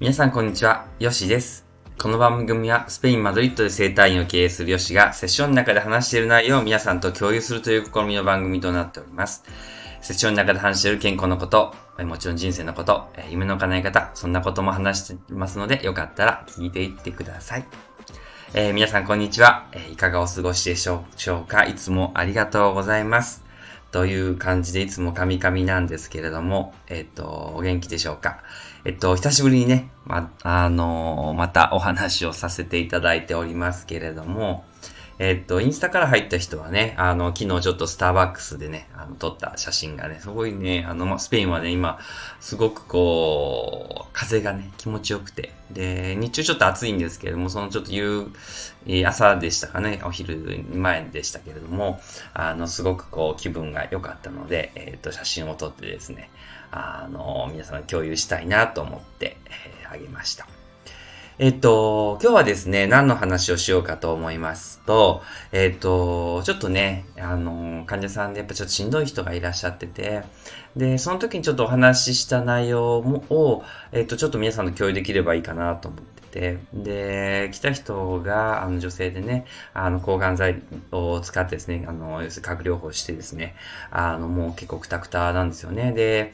皆さんこんにちは、ヨシです。この番組はスペイン・マドリッドで生態院を経営するヨシがセッションの中で話している内容を皆さんと共有するという試みの番組となっております。セッションの中で話している健康のこと、もちろん人生のこと、夢の叶え方、そんなことも話していますので、よかったら聞いていってください。えー、皆さんこんにちは、え、いかがお過ごしでしょうか？いつもありがとうございます。という感じでいつもカミカミなんですけれども、えっ、と、お元気でしょうか？えっと、久しぶりにね、ま、あのー、またお話をさせていただいておりますけれども、えっと、インスタから入った人はね、あの、昨日ちょっとスターバックスでね、あの、撮った写真がね、すごいね、あの、ま、スペインはね、今、すごくこう、風がね、気持ちよくて、で、日中ちょっと暑いんですけれども、そのちょっと夕、朝でしたかね、お昼前でしたけれども、あの、すごくこう、気分が良かったので、えっと、写真を撮ってですね、あの、皆さん共有したいなと思って、え、あげました。えっと、今日はですね、何の話をしようかと思いますと、えっと、ちょっとね、あの、患者さんでやっぱちょっとしんどい人がいらっしゃってて、で、その時にちょっとお話しした内容を、えっと、ちょっと皆さんと共有できればいいかなと思ってて、で、来た人が、あの、女性でね、あの、抗がん剤を使ってですね、あの、要するに核療法してですね、あの、もう結構クタクタなんですよね。で、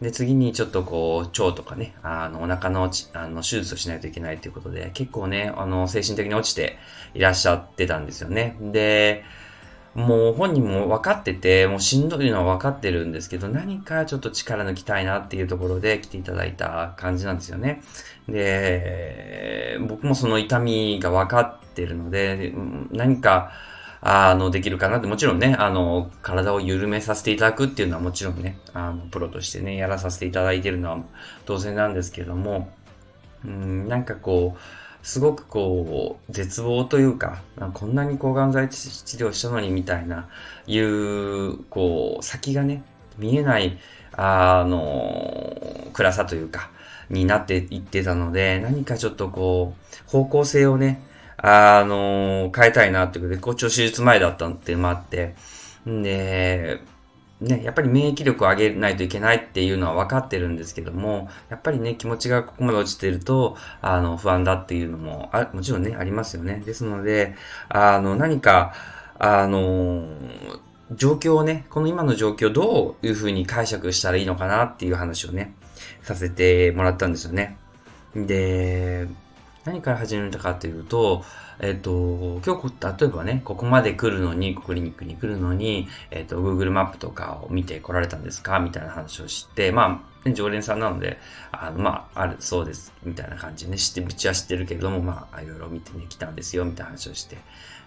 で、次にちょっとこう、腸とかね、あの、お腹のあの手術をしないといけないということで、結構ね、あの、精神的に落ちていらっしゃってたんですよね。で、もう本人も分かってて、もうしんどいのは分かってるんですけど、何かちょっと力抜きたいなっていうところで来ていただいた感じなんですよね。で、僕もその痛みが分かってるので、何か、あの、できるかなって、もちろんね、あの、体を緩めさせていただくっていうのはもちろんね、あの、プロとしてね、やらさせていただいてるのは当然なんですけども、うん、なんかこう、すごくこう、絶望というか、こんなに抗がん剤治療したのにみたいな、いう、こう、先がね、見えない、あの、暗さというか、になっていってたので、何かちょっとこう、方向性をね、あの変えたいなってことで、骨腸手術前だったっていうのもあって、んで、ね、やっぱり免疫力を上げないといけないっていうのは分かってるんですけども、やっぱりね、気持ちがここまで落ちてると、あの、不安だっていうのも、あ、もちろんね、ありますよね。ですので、あの、何か、あの、状況をね、この今の状況をどういうふうに解釈したらいいのかなっていう話をね、させてもらったんですよね。で、何から始めたかというと、えっ、と、今日、例えばね、ここまで来るのに、クリニックに来るのに、えっ、と、Google マップとかを見て来られたんですか？みたいな話をして、まあ、常連さんなので、あの、まあ、ある、そうです、みたいな感じでね、知って、うちは知ってるけれども、まあ、いろいろ見てね、来たんですよ、みたいな話をして。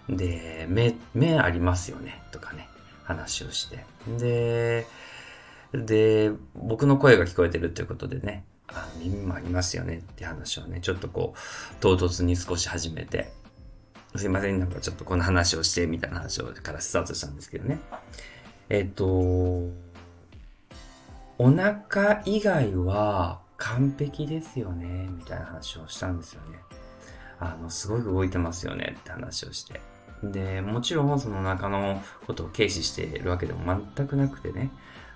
で、目、目ありますよね、とかね、話をして。で、で、僕の声が聞こえてるっていうことでね、あ耳もありますよねって話をね、ちょっとこう、唐突に少し始めて、すいません、なんかちょっとこの話をしてみたいな話をからスタートしたんですけどね。えっと、お腹以外は完璧ですよね、みたいな話をしたんですよね。あの、すごい動いてますよねって話をして。で、もちろんその中のことを軽視しているわけでも全くなくてね、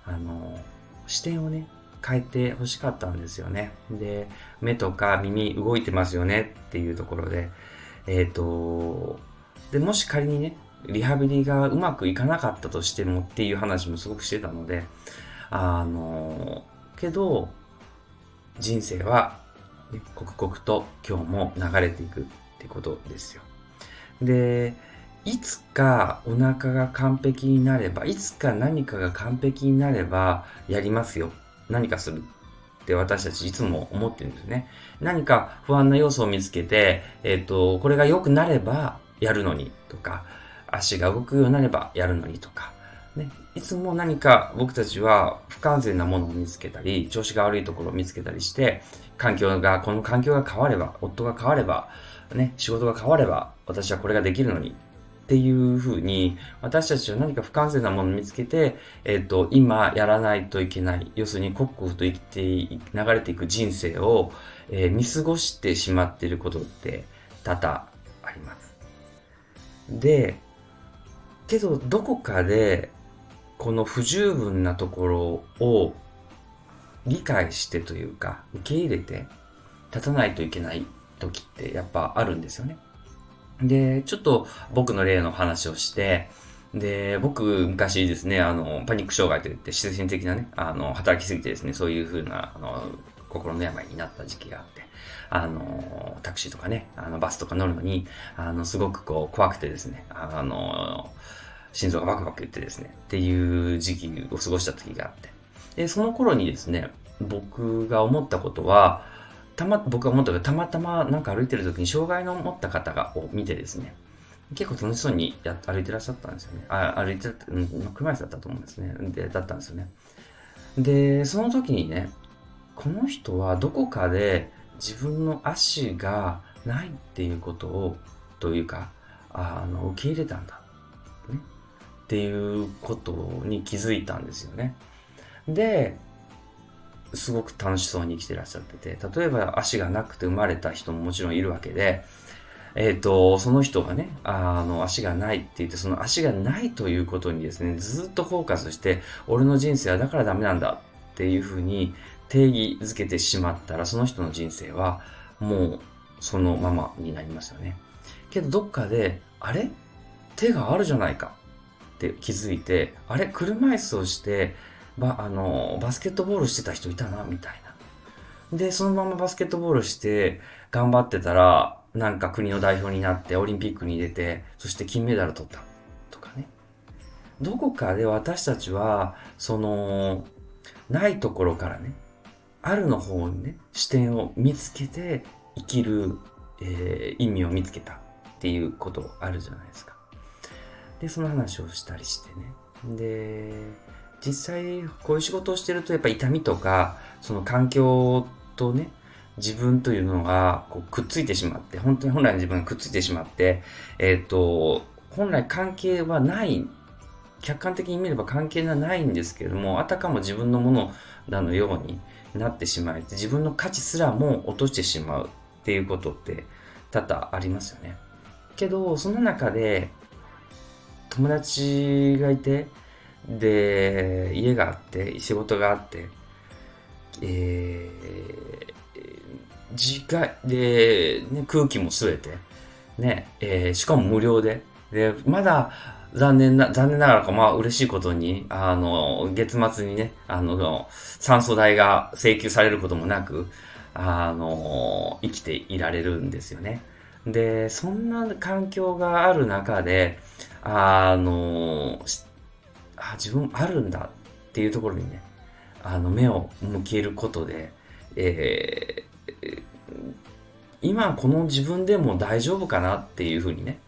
あの、視点をね、変えて欲しかったんですよね。で、目とか耳動いてますよねっていうところで、えっ、ー、と、で、もし仮にね、リハビリがうまくいかなかったとしてもっていう話もすごくしてたので、あの、けど、人生は、ね、刻々と今日も流れていくってことですよ。で、いつかお腹が完璧になれば、いつか何かが完璧になればやりますよ何かするって私たちいつも思ってるんですね。何か不安な要素を見つけて、えっ、と、これが良くなればやるのにとか、足が動くようになればやるのにとか、ね、いつも何か僕たちは不完全なものを見つけたり、調子が悪いところを見つけたりして、環境が、この環境が変われば、夫が変われば、ね、仕事が変われば、私はこれができるのにっていうふうに、私たちは何か不完全なものを見つけて、えっ、ー、と、今やらないといけない、要するに刻々と生きて、流れていく人生を、えー、見過ごしてしまっていることって多々あります。で、けど、どこかで、この不十分なところを理解してというか、受け入れて、立たないといけない時ってやっぱあるんですよね。で、ちょっと僕の例の話をして、で、僕、昔ですね、あの、パニック障害といって、自然的なね、あの、働きすぎてですね、そういう風な、あの、心の病になった時期があって、あの、タクシーとかね、あの、バスとか乗るのに、あの、すごくこう、怖くてですね、あの、心臓がバクバク言ってですね、っていう時期を過ごした時があって。で、その頃にですね、僕が思ったことは、たま、僕が思ったけど、たまたまなんか歩いてる時に障害の持った方がを見てですね、結構楽しそうにや歩いてらっしゃったんですよね。あ歩いてうん、車椅子だったと思うんですね。で、だったんですよね。で、その時にね、この人はどこかで自分の足がないっていうことを、というか、あの、受け入れたんだ。ね。っていうことに気づいたんですよね。で、すごく楽しそうに生きてらっしゃってて、例えば足がなくて生まれた人ももちろんいるわけで、えっ、ー、と、その人がね、あの、足がないって言って、その足がないということにですね、ずっとフォーカスして、俺の人生はだからダメなんだっていうふうに定義づけてしまったら、その人の人生はもうそのままになりますよね。けど、どっかで、あれ？手があるじゃないかって気づいて、あれ？車椅子をして、ば、あの、バスケットボールしてた人いたな、みたいな。で、そのままバスケットボールして頑張ってたら、なんか国の代表になってオリンピックに出て、そして金メダル取ったとかね。どこかで私たちは、その、ないところからね、あるの方にね、視点を見つけて生きる、えー、意味を見つけたっていうことあるじゃないですか。で、その話をしたりしてね。で、実際こういう仕事をしてるとやっぱ痛みとか、その環境とね、自分というのがこうくっついてしまって、本当に本来の自分がくっついてしまって、えっ、ー、と、本来関係はない、客観的に見れば関係がないんですけれども、あたかも自分のものなのようになってしまい、自分の価値すらも落としてしまうっていうことって多々ありますよね。けど、その中で友達がいて、で、家があって、仕事があって、えー、時間で、ね、空気も吸えて、ね、えー、しかも無料で、で、まだ、残念な、残念ながらか、まあ嬉しいことに、あの、月末にね、あの、酸素代が請求されることもなく、あの、生きていられるんですよね。で、そんな環境がある中で、あの、あ自分あるんだっていうところにね、あの、目を向けることで、え今この自分でも大丈夫かなっていうふうにね、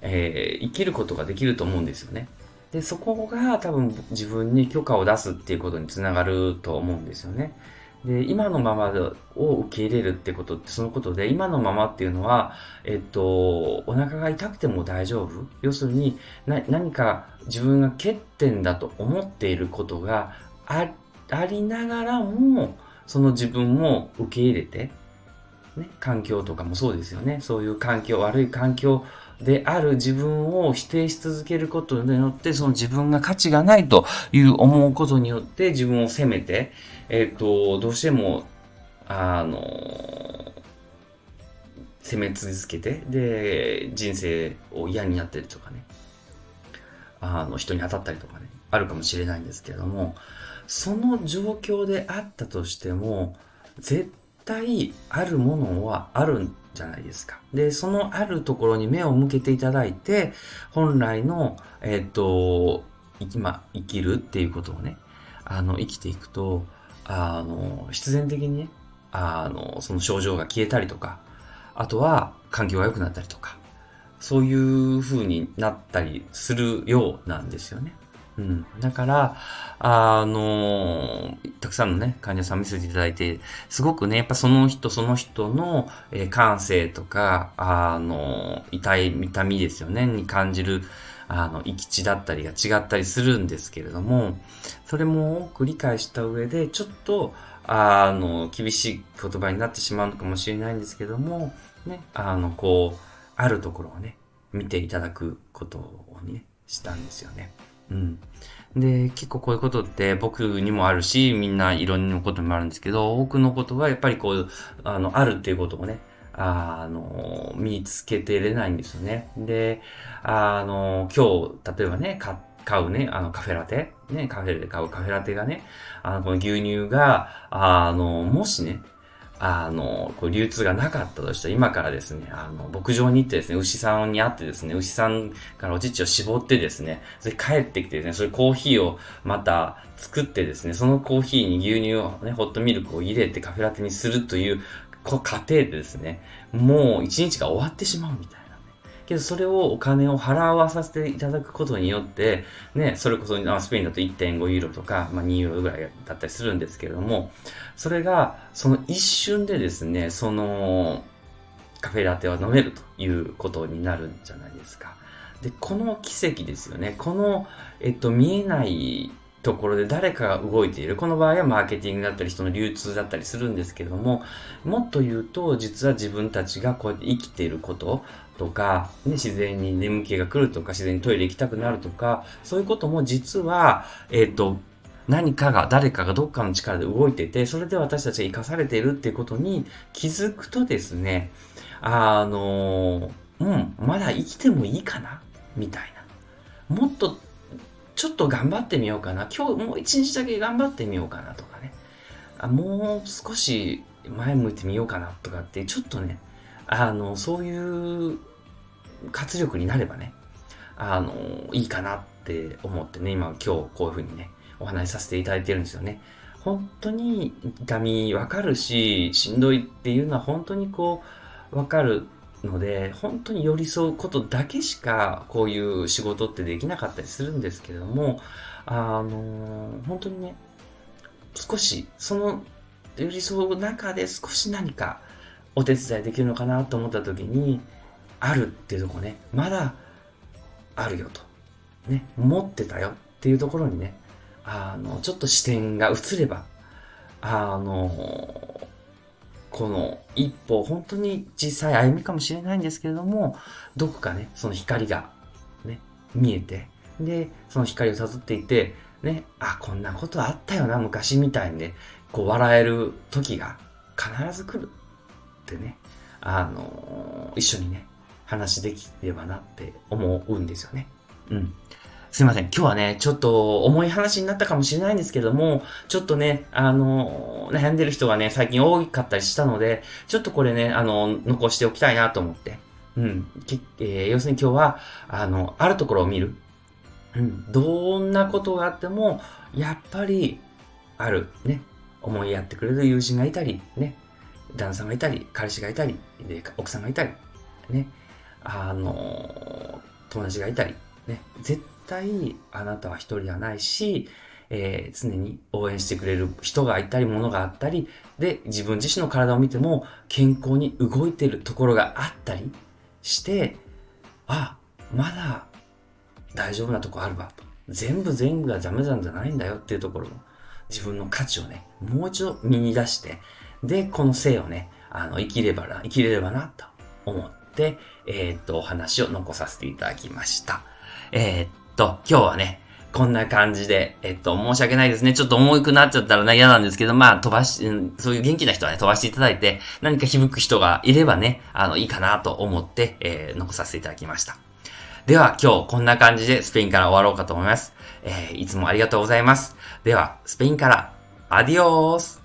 えー、生きることができると思うんですよね。で、そこが多分自分に許可を出すっていうことにつながると思うんですよね。で、今のままを受け入れるってことって、そのことで、今のままっていうのは、えっと、お腹が痛くても大丈夫？要するに、何か自分が欠点だと思っていることがありながらも、その自分も受け入れて、ね、環境とかもそうですよね。そういう環境、悪い環境である自分を否定し続けることによって、その自分が価値がないという思うことによって自分を責めて、えっ、ー、と、どうしても、あの、責め続けて、で、人生を嫌になってるとかね、あの、人に当たったりとかね、あるかもしれないんですけれども、その状況であったとしても、絶対あるものはあるんじゃないですか。で、そのあるところに目を向けていただいて、本来の、えっ、ー、と、今、生きるっていうことをね、あの、生きていくと、あの、必然的にね、あの、その症状が消えたりとか、あとは環境が良くなったりとか、そういう風になったりするようなんですよね。うん。だから、あの、たくさんのね、患者さん見せていただいて、すごくね、やっぱその人その人の、えー、感性とか、あの、痛い、痛みですよね、に感じる、あの、生き地だったりが違ったりするんですけれども、それも多く理解した上で、ちょっと、あの、厳しい言葉になってしまうのかもしれないんですけども、ね、あの、こう、あるところをね、見ていただくことをね、したんですよね。うん。で、結構こういうことって僕にもあるし、みんないろんなこともあるんですけど、多くのことはやっぱりこう、あの、あるっていうことをね、あの、見つけてれないんですよね。で、あの、今日、例えばね、買うね、あの、カフェラテ、ね、カフェで買うカフェラテがね、あの、この牛乳が、あの、もしね、あの、こう流通がなかったとしたら、今からですね、あの、牧場に行ってですね、牛さんに会ってですね、牛さんからお乳を絞ってですね、それ帰ってきてですね、それコーヒーをまた作ってですね、そのコーヒーに牛乳をね、ホットミルクを入れてカフェラテにするという、こう過程でですね、もう一日が終わってしまうみたいな。けどそれをお金を払わさせていただくことによって、ね、それこそスペインだと1.5ユーロとか、まあ、2ユーロぐらいだったりするんですけれども、それがその一瞬でですね、そのカフェラテは飲めるということになるんじゃないですか。で、この奇跡ですよね。この、えっと、見えないところで誰かが動いている。この場合はマーケティングだったり人の流通だったりするんですけども、もっと言うと、実は自分たちがこうやって生きていることとか、ね、自然に眠気が来るとか、自然にトイレ行きたくなるとか、そういうことも実は、えっ、ー、と、何かが、誰かがどっかの力で動いてて、それで私たちが生かされているっていうことに気づくとですね、あの、うん、まだ生きてもいいかなみたいな。もっとちょっと頑張ってみようかな。今日もう一日だけ頑張ってみようかなとかね。あもう少し前向いてみようかなとかって、ちょっとね、あの、そういう活力になればね、あの、いいかなって思ってね、今今日こういうふうにね、お話しさせていただいてるんですよね。本当に痛みわかるし、しんどいっていうのは本当にこう、わかるので、本当に寄り添うことだけしか、こういう仕事ってできなかったりするんですけれども、あの本当にね、少し、その寄り添う中で少し何かお手伝いできるのかなと思った時に、あるっていうとこね、まだあるよと。ね、持ってたよっていうところにね、あの、ちょっと視点が移れば、あの、この一歩、本当に小さい歩みかもしれないんですけれども、どこかね、その光がね、見えて、で、その光を辿っていて、ね、あ、こんなことあったよな、昔みたいにね、こう笑える時が必ず来るってね、あのー、一緒にね、話できればなって思うんですよね。うん。すいません。今日はね、ちょっと重い話になったかもしれないんですけども、ちょっとね、あの、悩んでる人がね、最近多かったりしたので、ちょっとこれね、あの、残しておきたいなと思って。うん。えー、要するに今日は、あの、あるところを見る。うん。どんなことがあっても、やっぱり、ある。ね。思いやってくれる友人がいたり、ね。旦那さんがいたり、彼氏がいたり、で、奥さんがいたり、ね。あの、友達がいたり、ね。絶対あなたは一人ではないし、えー、常に応援してくれる人がいたり、ものがあったり、で、自分自身の体を見ても健康に動いてるところがあったりして、あ、まだ大丈夫なとこあるわと。全部全部がダメなんじゃないんだよっていうところの自分の価値をね、もう一度見に出して、で、この生をね、あの、生きればな、生きれればな、と思って、えー、っと、お話を残させていただきました。えー、っと、今日はね、こんな感じで、えっと、申し訳ないですね。ちょっと重くなっちゃったらね、嫌なんですけど、まあ、飛ばし、そういう元気な人はね、飛ばしていただいて、何か響く人がいればね、あの、いいかなと思って、えー、残させていただきました。では、今日こんな感じでスペインから終わろうかと思います。えー、いつもありがとうございます。では、スペインから、アディオース